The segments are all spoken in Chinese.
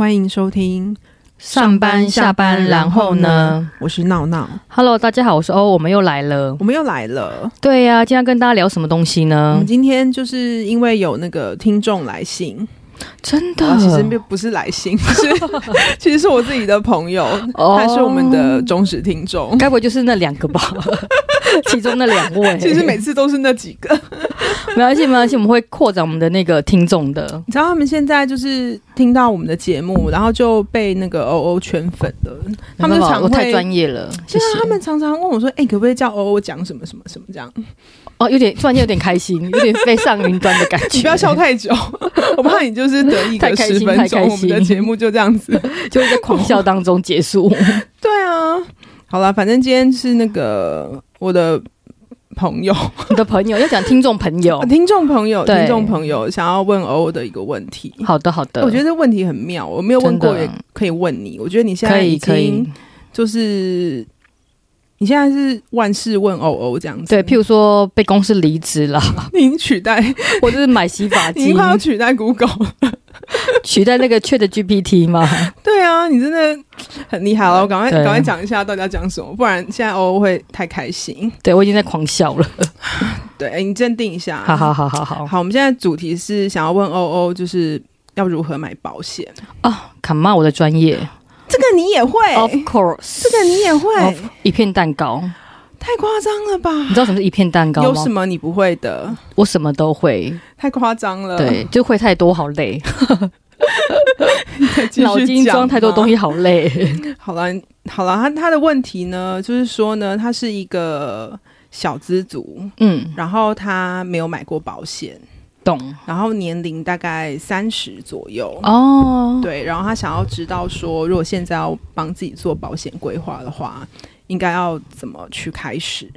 欢迎收听上班下班，然后呢？我是闹闹。Hello，大家好，我是欧，我们又来了，我们又来了。对呀、啊，今天要跟大家聊什么东西呢？我们今天就是因为有那个听众来信。真的，其实并不是来信，是其实是我自己的朋友，哦、他是我们的忠实听众，该不会就是那两个吧？其中那两位，其实每次都是那几个，没关系，没关系，我们会扩展我们的那个听众的。你知道他们现在就是听到我们的节目，然后就被那个欧欧圈粉了。他们常会我太专业了，谢谢。他们常常问我说：“哎、欸，可不可以叫欧欧讲什么什么什么这样？”哦，有点突然间有点开心，有点飞上云端的感觉。你不要笑太久，我怕你就是得意个十分钟，我们的节目就这样子，就在狂笑当中结束。好了，反正今天是那个我的朋友，你的朋友要讲听众朋友，听众朋友，听众朋友想要问欧欧的一个问题。好的，好的，我觉得这问题很妙，我没有问过，也可以问你。我觉得你现在已经就是。你现在是万事问欧欧这样子，对，譬如说被公司离职了，你已经取代，或者是买洗发精，你快要取代 Google，取代那个 Chat GPT 吗？对啊，你真的很厉害了，我赶快赶快讲一下到底要讲什么，不然现在欧欧会太开心。对，我已经在狂笑了。对，欸、你镇定一下。好好好好好，好，我们现在主题是想要问欧欧，就是要如何买保险啊？看嘛，我的专业。这个你也会？Of course，这个你也会。一片蛋糕，太夸张了吧？你知道什么是一片蛋糕吗？有什么你不会的？我什么都会。太夸张了，对，就会太多，好累。脑筋装太多东西，好累。好了，好了，他他的问题呢，就是说呢，他是一个小资族，嗯，然后他没有买过保险。懂，然后年龄大概三十左右哦，对，然后他想要知道说，如果现在要帮自己做保险规划的话，应该要怎么去开始？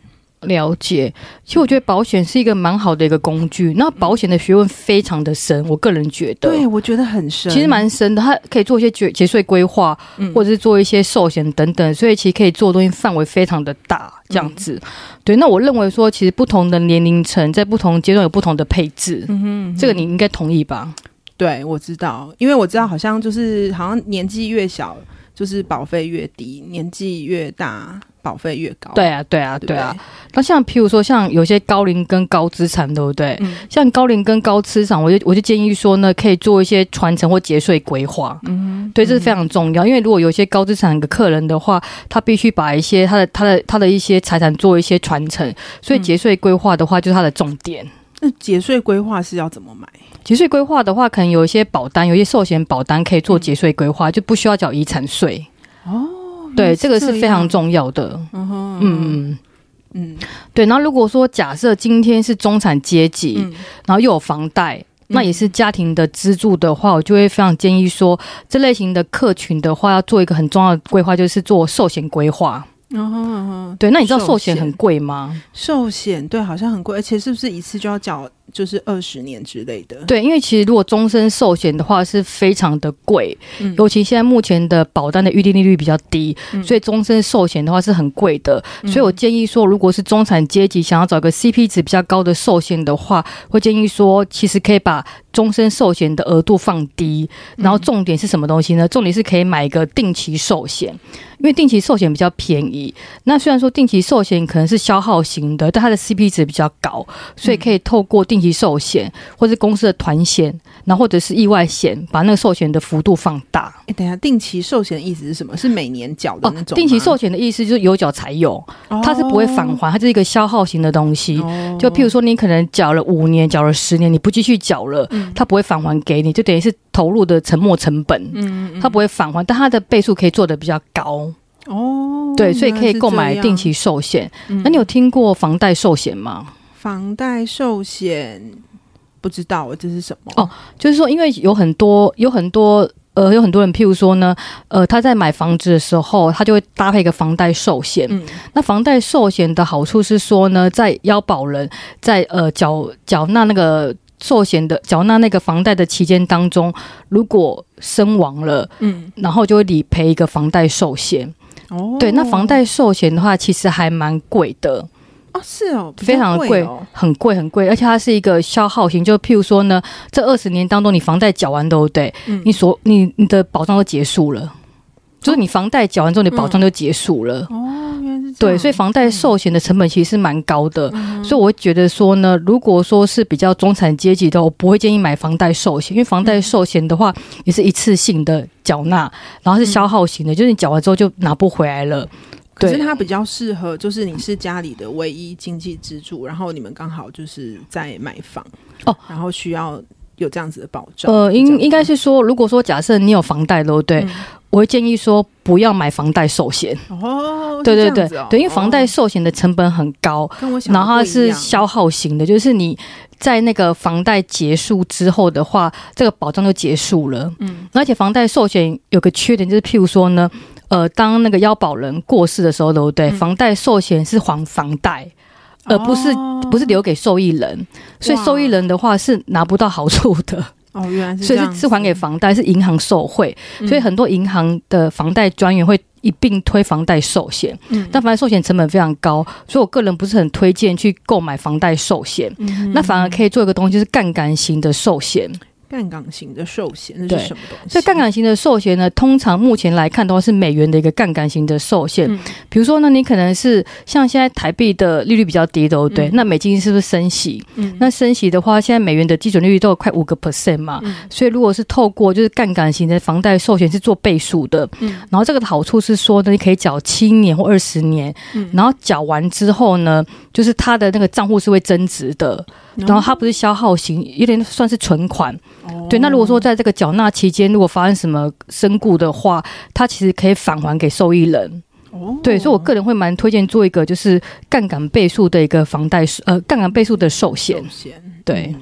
了解，其实我觉得保险是一个蛮好的一个工具。那保险的学问非常的深，我个人觉得，对，我觉得很深，其实蛮深的。它可以做一些节节税规划，或者是做一些寿险等等，所以其实可以做的东西范围非常的大，这样子。对，那我认为说，其实不同的年龄层在不同阶段有不同的配置，嗯哼，这个你应该同意吧？对，我知道，因为我知道，好像就是好像年纪越小，就是保费越低，年纪越大。保费越高，对啊，对啊，对啊。那像譬如说，像有些高龄跟高资产，对不对？嗯、像高龄跟高资产，我就我就建议说呢，可以做一些传承或节税规划。嗯，对，这是非常重要。嗯、因为如果有些高资产的客人的话，他必须把一些他的他的他的一些财产做一些传承，所以节税规划的话就是他的重点。那节税规划是要怎么买？节税规划的话，可能有一些保单，有一些寿险保单可以做节税规划，就不需要缴遗产税。哦。对，这个是非常重要的。嗯哼，嗯嗯对。然后如果说假设今天是中产阶级，嗯、然后又有房贷，嗯、那也是家庭的支柱的话，我就会非常建议说，这类型的客群的话，要做一个很重要的规划，就是做寿险规划。嗯哼嗯哼，对。那你知道寿险很贵吗？寿险对，好像很贵，而且是不是一次就要缴？就是二十年之类的，对，因为其实如果终身寿险的话是非常的贵，嗯、尤其现在目前的保单的预定利率比较低，嗯、所以终身寿险的话是很贵的。嗯、所以我建议说，如果是中产阶级想要找个 CP 值比较高的寿险的话，会建议说，其实可以把终身寿险的额度放低，然后重点是什么东西呢？重点是可以买一个定期寿险，因为定期寿险比较便宜。那虽然说定期寿险可能是消耗型的，但它的 CP 值比较高，所以可以透过定期寿险或是公司的团险，然后或者是意外险，把那个寿险的幅度放大。哎，等一下，定期寿险的意思是什么？是每年缴的那种？定期寿险的意思就是有缴才有，它是不会返还，它是一个消耗型的东西。就譬如说，你可能缴了五年，缴了十年，你不继续缴了，它不会返还给你，就等于是投入的沉没成本。嗯，它不会返还，但它的倍数可以做的比较高。哦，对，所以可以购买定期寿险。那你有听过房贷寿险吗？房贷寿险不知道这是什么哦，就是说，因为有很多有很多呃有很多人，譬如说呢，呃，他在买房子的时候，他就会搭配一个房贷寿险。嗯，那房贷寿险的好处是说呢，在要保人在呃缴缴纳那个寿险的缴纳那个房贷的期间当中，如果身亡了，嗯，然后就会理赔一个房贷寿险。哦，对，那房贷寿险的话，其实还蛮贵的。哦，是哦，非常贵，很贵很贵，而且它是一个消耗型，就譬如说呢，这二十年当中你房贷缴完都对，嗯、你所你你的保障都结束了，哦、就是你房贷缴完之后，你保障就结束了。嗯、哦，原来是对，所以房贷寿险的成本其实是蛮高的，嗯、所以我会觉得说呢，如果说是比较中产阶级的，我不会建议买房贷寿险，因为房贷寿险的话也是一次性的缴纳，然后是消耗型的，嗯、就是你缴完之后就拿不回来了。可是它比较适合，就是你是家里的唯一经济支柱，然后你们刚好就是在买房哦，然后需要有这样子的保障。呃，应应该是说，如果说假设你有房贷对不对？嗯、我会建议说不要买房贷寿险哦。对对对对，因为房贷寿险的成本很高，跟我想然后它是消耗型的，就是你在那个房贷结束之后的话，这个保障就结束了。嗯，而且房贷寿险有个缺点，就是譬如说呢。呃，当那个腰保人过世的时候，对不对？嗯、房贷寿险是还房贷，而不是、哦、不是留给受益人，所以受益人的话是拿不到好处的。哦，原来是所以是是还给房贷，是银行受贿，嗯、所以很多银行的房贷专员会一并推房贷寿险。嗯，但房贷寿险成本非常高，所以我个人不是很推荐去购买房贷寿险。嗯，那反而可以做一个东西，就是杠杆型的寿险。杠杆型的寿险那是什么东西？所以杠杆型的寿险呢，通常目前来看的话是美元的一个杠杆型的寿险。嗯、比如说呢，你可能是像现在台币的利率比较低的，对，嗯、那美金是不是升息？嗯、那升息的话，现在美元的基准利率都有快五个 percent 嘛。嗯、所以如果是透过就是杠杆型的房贷寿险是做倍数的，嗯、然后这个的好处是说呢，你可以缴七年或二十年，嗯、然后缴完之后呢，就是它的那个账户是会增值的。然后它不是消耗型，有点算是存款。哦、对，那如果说在这个缴纳期间，如果发生什么身故的话，它其实可以返还给受益人。哦，对，所以我个人会蛮推荐做一个就是杠杆倍数的一个房贷，呃，杠杆倍数的寿险。寿险，对。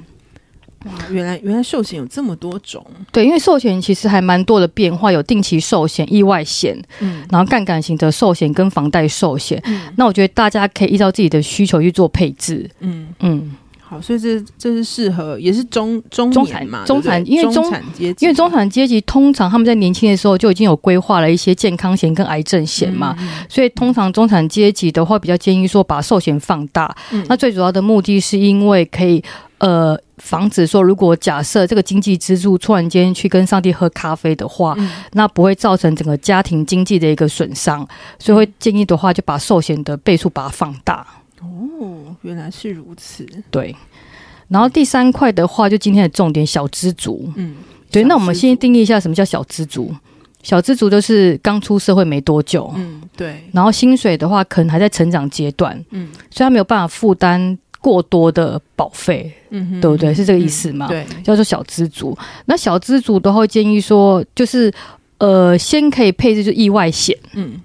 哇，原来原来寿险有这么多种。对，因为寿险其实还蛮多的变化，有定期寿险、意外险，嗯，然后杠杆型的寿险跟房贷寿险。嗯，那我觉得大家可以依照自己的需求去做配置。嗯嗯。嗯好，所以这这是适合，也是中中产嘛，中产，因为中产阶级，因为中产阶级通常他们在年轻的时候就已经有规划了一些健康险跟癌症险嘛，嗯、所以通常中产阶级的话比较建议说把寿险放大。嗯、那最主要的目的是因为可以呃防止说，如果假设这个经济支柱突然间去跟上帝喝咖啡的话，嗯、那不会造成整个家庭经济的一个损伤，所以会建议的话就把寿险的倍数把它放大。哦，原来是如此。对，然后第三块的话，就今天的重点，小知足。嗯，对，那我们先定义一下什么叫小知足。小知足就是刚出社会没多久，嗯，对。然后薪水的话，可能还在成长阶段，嗯，所以他没有办法负担过多的保费，嗯哼，对不对？是这个意思吗？嗯、对，叫做小知足。那小知足的话，建议说，就是呃，先可以配置就意外险，嗯。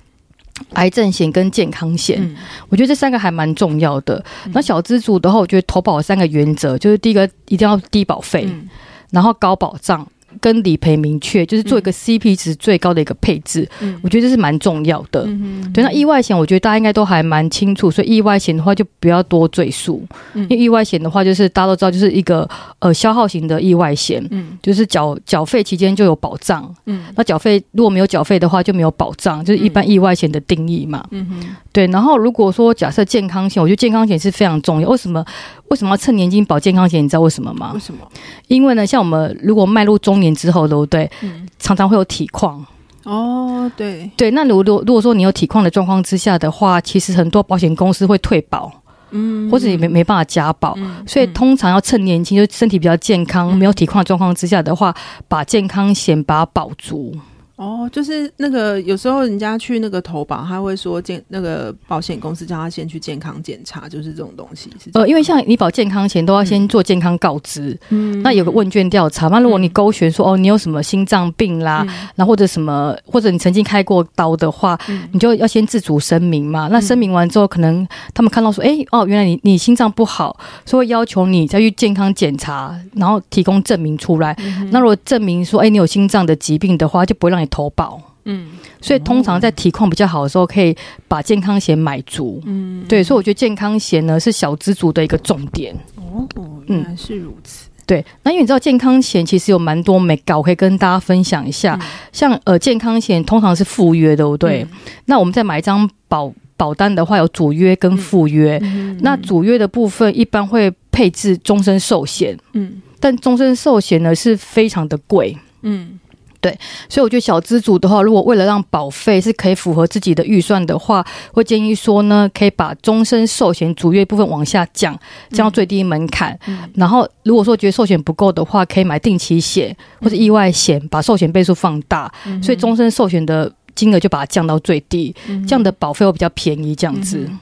癌症险跟健康险，嗯、我觉得这三个还蛮重要的。那、嗯、小资族的话，我觉得投保三个原则，就是第一个一定要低保费，嗯、然后高保障。跟理赔明确，就是做一个 CP 值最高的一个配置，嗯、我觉得这是蛮重要的。嗯、对，那意外险，我觉得大家应该都还蛮清楚，所以意外险的话就不要多赘述。嗯、因为意外险的话，就是大家都知道，就是一个呃消耗型的意外险，嗯、就是缴缴费期间就有保障，嗯、那缴费如果没有缴费的话就没有保障，就是一般意外险的定义嘛。嗯、哼对，然后如果说假设健康险，我觉得健康险是非常重要。为什么？为什么要趁年轻保健康险？你知道为什么吗？为什么？因为呢，像我们如果迈入中年之后，对不对？嗯，常常会有体况。哦，对对。那如果如果说你有体况的状况之下的话，其实很多保险公司会退保，嗯，或者你没没办法加保，嗯，所以通常要趁年轻，就身体比较健康、没有体况的状况之下的话，把健康险把它保足。哦，就是那个有时候人家去那个投保，他会说健那个保险公司叫他先去健康检查，就是这种东西是。呃，因为像你保健康前都要先做健康告知，嗯，那有个问卷调查，那如果你勾选说、嗯、哦，你有什么心脏病啦，然后、或者什么，或者你曾经开过刀的话，嗯、你就要先自主声明嘛。那声明完之后，可能他们看到说，哎、欸，哦，原来你你心脏不好，所以要求你再去健康检查，然后提供证明出来。嗯、那如果证明说，哎、欸，你有心脏的疾病的话，就不会让你。投保，嗯，所以通常在体况比较好的时候，可以把健康险买足，嗯，对，所以我觉得健康险呢是小资族的一个重点。哦，原来是如此。嗯、对，那因为你知道健康险其实有蛮多眉角，我可以跟大家分享一下。嗯、像呃健康险通常是附约的，对不对？嗯、那我们再买一张保保单的话有主约跟附约，那主约的部分一般会配置终身寿险，嗯，但终身寿险呢是非常的贵，嗯。对，所以我觉得小资族的话，如果为了让保费是可以符合自己的预算的话，会建议说呢，可以把终身寿险主约部分往下降，降到最低门槛。然后如果说觉得寿险不够的话，可以买定期险或者意外险，把寿险倍数放大，嗯、所以终身寿险的金额就把它降到最低，嗯、这样的保费会比较便宜，这样子。嗯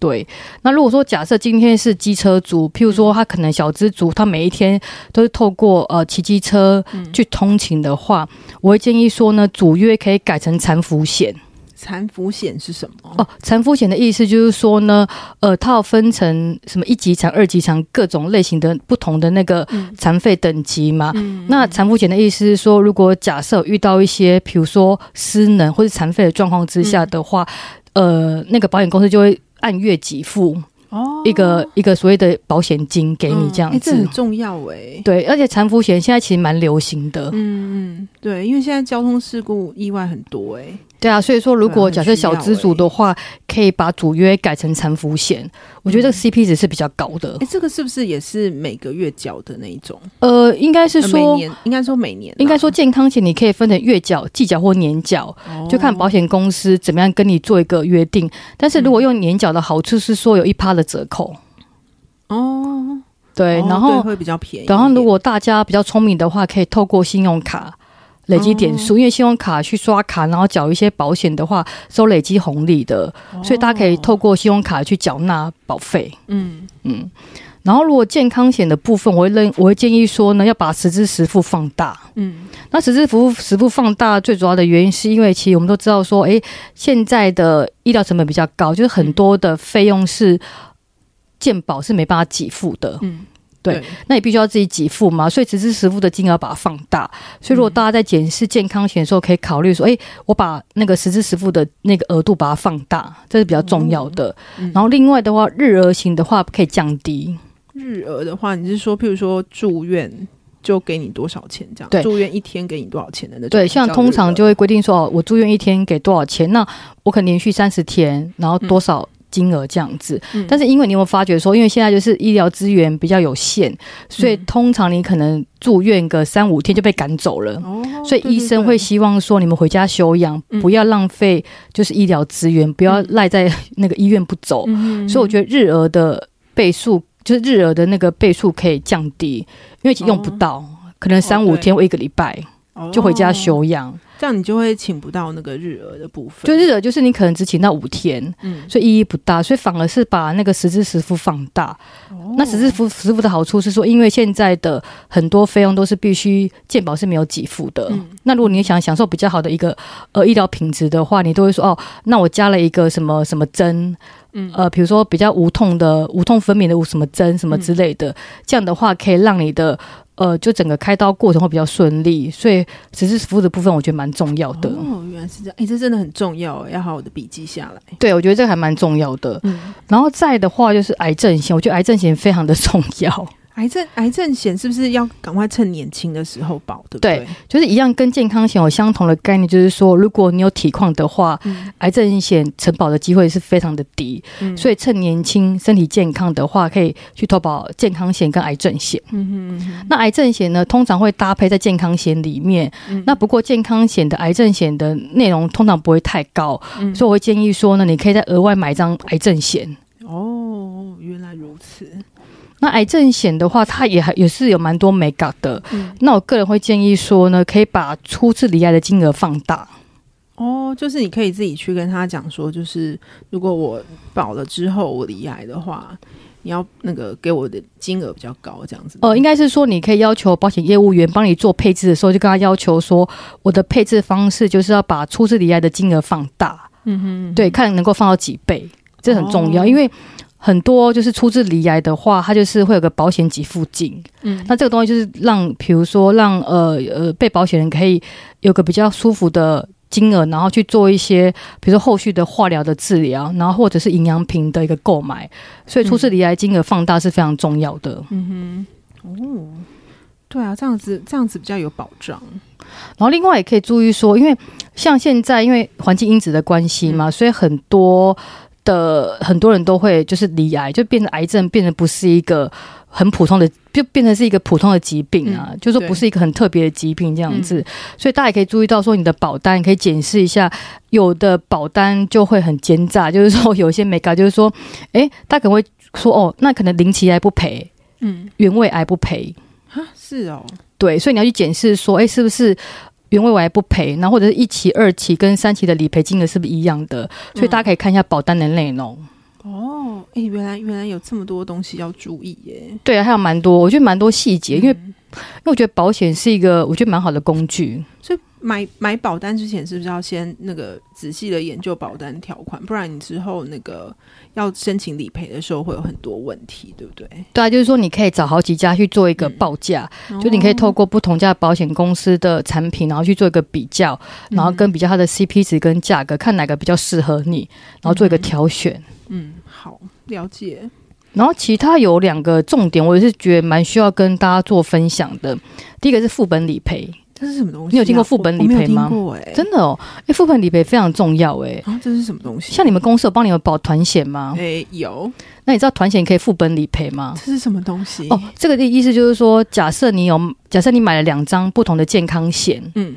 对，那如果说假设今天是机车族，譬如说他可能小资族，他每一天都是透过呃骑机车去通勤的话，嗯、我会建议说呢，主约可以改成残服险。残服险是什么？哦，残服险的意思就是说呢，呃，它要分成什么一级残、二级残各种类型的不同的那个残废等级嘛。嗯、那残服险的意思是说，如果假设遇到一些譬如说失能或者残废的状况之下的话，嗯、呃，那个保险公司就会。按月给付哦，一个一个所谓的保险金给你这样子，嗯欸、这很重要哎、欸。对，而且残扶险现在其实蛮流行的。嗯嗯，对，因为现在交通事故意外很多哎、欸。对啊，所以说如果假设小资族的话，可以把主约改成残服险，我觉得这个 CP 值是比较高的。哎，这个是不是也是每个月缴的那一种？呃，应该是说每年，应该说每年，应该说健康险你可以分成月缴、季缴或年缴，就看保险公司怎么样跟你做一个约定。但是如果用年缴的好处是说有一趴的折扣。哦，对，然后会比较便宜。然后如果大家比较聪明的话，可以透过信用卡。累积点数，因为信用卡去刷卡，然后缴一些保险的话，收累积红利的，所以大家可以透过信用卡去缴纳保费。嗯嗯，然后如果健康险的部分，我会认我会建议说呢，要把实支实付放大。嗯，那实支实付实付放大最主要的原因，是因为其实我们都知道说，哎，现在的医疗成本比较高，就是很多的费用是健保是没办法给付的。嗯。对，对，那你必须要自己给付嘛，所以实支实付的金额把它放大。所以如果大家在检视健康险的时候，可以考虑说，哎、嗯，我把那个实支实付的那个额度把它放大，这是比较重要的。嗯、然后另外的话，日额型的话可以降低。日额的话，你是说，譬如说住院就给你多少钱这样？对，住院一天给你多少钱的那种？对，像通常就会规定说，哦，我住院一天给多少钱？那我可能连续三十天，然后多少？嗯金额这样子，但是因为你有没有发觉说，因为现在就是医疗资源比较有限，所以通常你可能住院个三五天就被赶走了。所以医生会希望说，你们回家休养，不要浪费就是医疗资源，不要赖在那个医院不走。所以我觉得日额的倍数，就是日额的那个倍数可以降低，因为用不到，可能三五天或一个礼拜就回家休养。这样你就会请不到那个日额的部分，就日额就是你可能只请到五天，嗯，所以意义不大，所以反而是把那个实支实付放大。哦、那实支实付的好处是说，因为现在的很多费用都是必须健保是没有给付的。嗯、那如果你想享受比较好的一个呃医疗品质的话，你都会说哦，那我加了一个什么什么针，嗯，呃，比如说比较无痛的无痛分娩的什么针什么之类的，嗯、这样的话可以让你的。呃，就整个开刀过程会比较顺利，所以实支实付的部分我觉得蛮重要的。哦，原来是这样，哎、欸，这真的很重要，要好好的笔记下来。对，我觉得这个还蛮重要的。嗯，然后再的话就是癌症险，我觉得癌症险非常的重要。癌症癌症险是不是要赶快趁年轻的时候保？对不对？对，就是一样，跟健康险有相同的概念，就是说，如果你有体况的话，嗯、癌症险承保的机会是非常的低，嗯、所以趁年轻、身体健康的话，可以去投保健康险跟癌症险。嗯哼嗯哼。那癌症险呢，通常会搭配在健康险里面。嗯、那不过健康险的癌症险的内容通常不会太高，嗯、所以我会建议说呢，你可以再额外买一张癌症险。哦，原来如此。那癌症险的话，它也还也是有蛮多美感的。嗯，那我个人会建议说呢，可以把初次离癌的金额放大。哦，就是你可以自己去跟他讲说，就是如果我保了之后我离癌的话，你要那个给我的金额比较高，这样子。哦，应该是说你可以要求保险业务员帮你做配置的时候，就跟他要求说，我的配置方式就是要把初次离癌的金额放大。嗯哼，嗯哼，对，看能够放到几倍，这很重要，哦、因为。很多就是出自离癌的话，它就是会有个保险给付金。嗯，那这个东西就是让，比如说让呃呃被保险人可以有个比较舒服的金额，然后去做一些，比如说后续的化疗的治疗，然后或者是营养品的一个购买。所以出自离癌金额放大是非常重要的。嗯哼，哦，对啊，这样子这样子比较有保障。然后另外也可以注意说，因为像现在因为环境因子的关系嘛，嗯、所以很多的很多人都会就是离癌，就变成癌症，变成不是一个很普通的，就变成是一个普通的疾病啊，嗯、就说不是一个很特别的疾病这样子。所以大家也可以注意到，说你的保单可以检视一下，有的保单就会很奸诈，就是说有些没搞，就是说，哎、欸，大家可能会说，哦，那可能零期癌不赔，嗯，原位癌不赔，哈，是哦，对，所以你要去检视说，哎、欸，是不是？原位我还不赔，然后或者是一期、二期跟三期的理赔金额是不是一样的？所以大家可以看一下保单的内容。嗯、哦，哎，原来原来有这么多东西要注意耶。对啊，还有蛮多，我觉得蛮多细节，嗯、因为因为我觉得保险是一个我觉得蛮好的工具。所以买买保单之前是不是要先那个仔细的研究保单条款？不然你之后那个。要申请理赔的时候会有很多问题，对不对？对啊，就是说你可以找好几家去做一个报价，嗯、就你可以透过不同家保险公司的产品，然后去做一个比较，然后跟比较它的 CP 值跟价格，看哪个比较适合你，然后做一个挑选。嗯，好，了解。然后其他有两个重点，我也是觉得蛮需要跟大家做分享的。第一个是副本理赔。这是什么东西、啊？你有听过副本理赔吗？欸、真的哦，哎、欸，副本理赔非常重要哎、欸。啊，这是什么东西？像你们公司有帮你们保团险吗？哎、欸，有。那你知道团险可以副本理赔吗？这是什么东西？哦，这个的意思就是说，假设你有，假设你买了两张不同的健康险，嗯。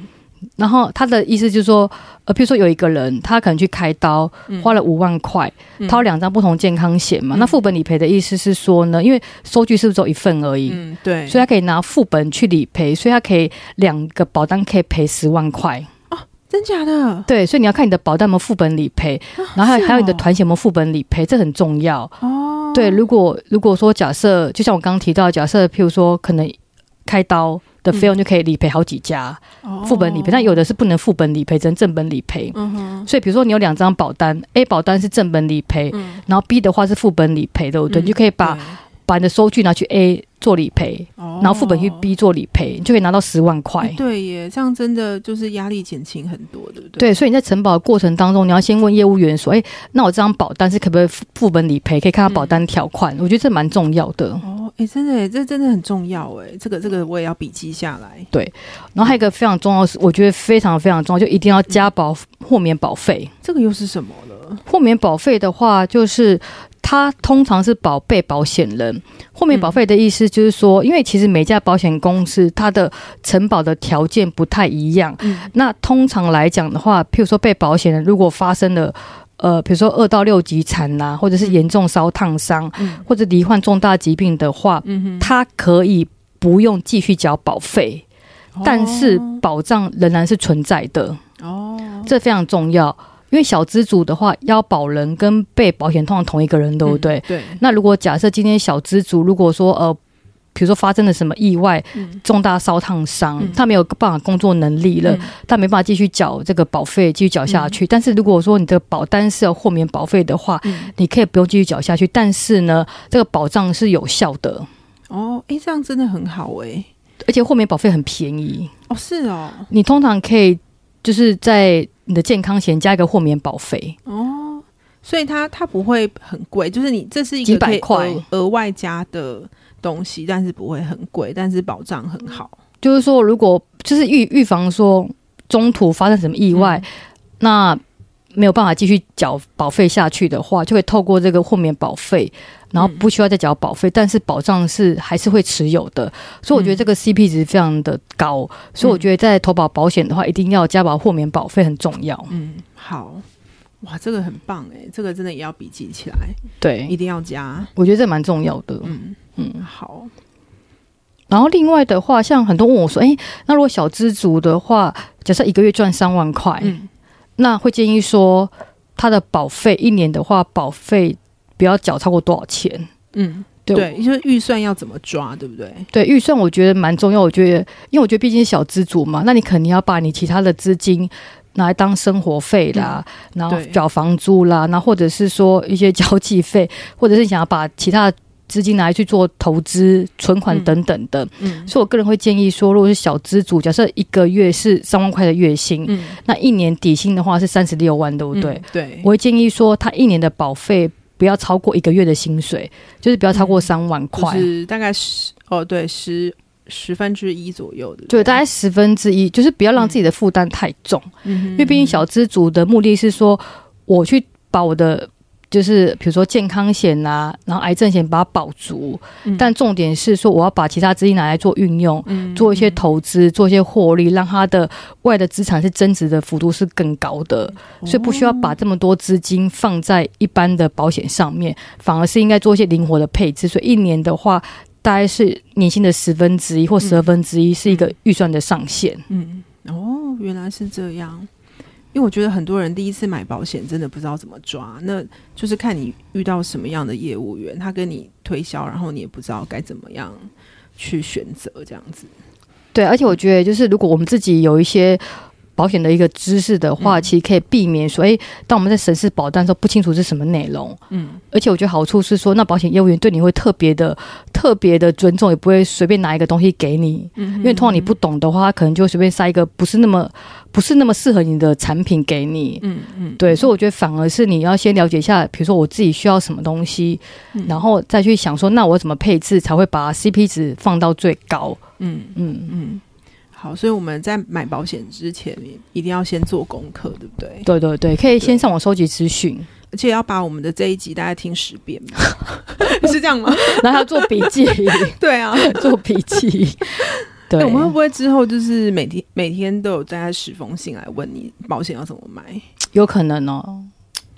然后他的意思就是说，呃，比如说有一个人，他可能去开刀，花了五万块，嗯、他有两张不同健康险嘛。嗯、那副本理赔的意思是说呢，因为收据是不是只有一份而已？嗯，对。所以他可以拿副本去理赔，所以他可以两个保单可以赔十万块。哦，真假的？对，所以你要看你的保单有没有副本理赔，哦、然后还有、哦、还有你的团险有没有副本理赔，这很重要。哦，对，如果如果说假设，就像我刚刚提到，假设譬如说可能开刀。的费用就可以理赔好几家，嗯、副本理赔，但有的是不能副本理赔，只能正本理赔。所以比如说你有两张保单，A 保单是正本理赔，嗯、然后 B 的话是副本理赔，对不对？嗯、你就可以把把你的收据拿去 A。做理赔，然后副本去 B 做理赔，你就可以拿到十万块。欸、对耶，这样真的就是压力减轻很多，对不对？对，所以你在承保的过程当中，你要先问业务员说：“哎、欸，那我这张保单是可不可以副本理赔？可以看到保单条款。嗯”我觉得这蛮重要的。哦，哎、欸，真的，这真的很重要哎，这个这个我也要笔记下来。对，然后还有一个非常重要的是，我觉得非常非常重要，就一定要加保豁免保费。这个又是什么呢？豁免保费的话，就是。它通常是保被保险人，豁免保费的意思就是说，因为其实每家保险公司它的承保的条件不太一样。嗯，那通常来讲的话，譬如说被保险人如果发生了呃，比如说二到六级残呐，或者是严重烧烫伤，嗯，或者罹患重大疾病的话，他可以不用继续缴保费，但是保障仍然是存在的。哦，这非常重要。因为小资族的话，要保人跟被保险通常同一个人，对不对？嗯、对。那如果假设今天小资族，如果说呃，比如说发生了什么意外，嗯、重大烧烫伤，嗯、他没有办法工作能力了，嗯、他没办法继续缴这个保费，继续缴下去。嗯、但是如果说你的保单是要豁免保费的话，嗯、你可以不用继续缴下去，但是呢，这个保障是有效的。哦，哎，这样真的很好哎，而且豁免保费很便宜。哦，是哦，你通常可以就是在。你的健康险加一个豁免保费。哦，所以它它不会很贵，就是你这是一个几百块。额外加的东西，但是不会很贵，但是保障很好。就是说，如果就是预预防说中途发生什么意外，嗯、那没有办法继续缴保费下去的话，就会透过这个豁免保费。然后不需要再缴保费，嗯、但是保障是还是会持有的，所以我觉得这个 CP 值非常的高，嗯、所以我觉得在投保保险的话，一定要加保豁免保费很重要。嗯，好，哇，这个很棒哎，这个真的也要笔记起来，对，一定要加，我觉得这蛮重要的。嗯嗯，嗯好。然后另外的话，像很多问我说，哎，那如果小资族的话，假设一个月赚三万块，嗯、那会建议说他的保费一年的话，保费。不要缴超过多少钱？嗯，对，对，就是预算要怎么抓，对不对？对，预算我觉得蛮重要。我觉得，因为我觉得毕竟是小资族嘛，那你肯定要把你其他的资金拿来当生活费啦，嗯、然后缴房租啦，那对或者是说一些 交际费，或者是想要把其他的资金拿来去做投资、存款等等的。嗯，嗯，所以我个人会建议说，如果是小资主，假设一个月是三万块的月薪，嗯，那一年底薪的话是三十六万，对不对？嗯、对，我会建议说，他一年的保费。不要超过一个月的薪水，就是不要超过三万块，就是大概十哦，对，十十分之一左右的，对，大概十分之一，就是不要让自己的负担太重。嗯，因为毕竟小资族的目的是说，我去把我的。就是比如说健康险啊，然后癌症险把它保足，嗯、但重点是说我要把其他资金拿来做运用，嗯、做一些投资，做一些获利，让它的外的资产是增值的幅度是更高的，哦、所以不需要把这么多资金放在一般的保险上面，反而是应该做一些灵活的配置。所以一年的话，大概是年薪的十分之一或十二分之一是一个预算的上限。嗯，哦，原来是这样。因为我觉得很多人第一次买保险真的不知道怎么抓，那就是看你遇到什么样的业务员，他跟你推销，然后你也不知道该怎么样去选择这样子。对，而且我觉得就是如果我们自己有一些。保险的一个知识的话，其实可以避免说，哎，当我们在审视保单的时候，不清楚是什么内容。嗯，而且我觉得好处是说，那保险业务员对你会特别的、特别的尊重，也不会随便拿一个东西给你。嗯，因为通常你不懂的话，他可能就会随便塞一个不是那么、不是那么适合你的产品给你。嗯嗯，对，所以我觉得反而是你要先了解一下，比如说我自己需要什么东西，然后再去想说，那我怎么配置才会把 CP 值放到最高？嗯嗯嗯。好，所以我们在买保险之前，一定要先做功课，对不对？对对对，可以先上网收集资讯，而且要把我们的这一集大概听十遍，是这样吗？然后要 做笔记，对啊，做笔记。对，我们会不会之后就是每天每天都有大概十封信来问你保险要怎么买？有可能哦。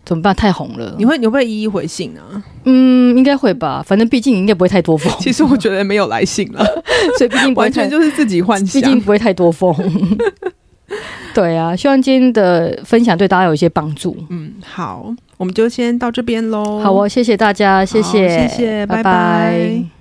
怎么办？太红了，你会你会不会一一回信啊？嗯，应该会吧。反正毕竟应该不会太多封。其实我觉得没有来信了，所以毕竟完全就是自己幻想，毕竟不会太多封。对啊，希望今天的分享对大家有一些帮助。嗯，好，我们就先到这边喽。好哦，谢谢大家，谢谢，谢谢，拜拜。拜拜。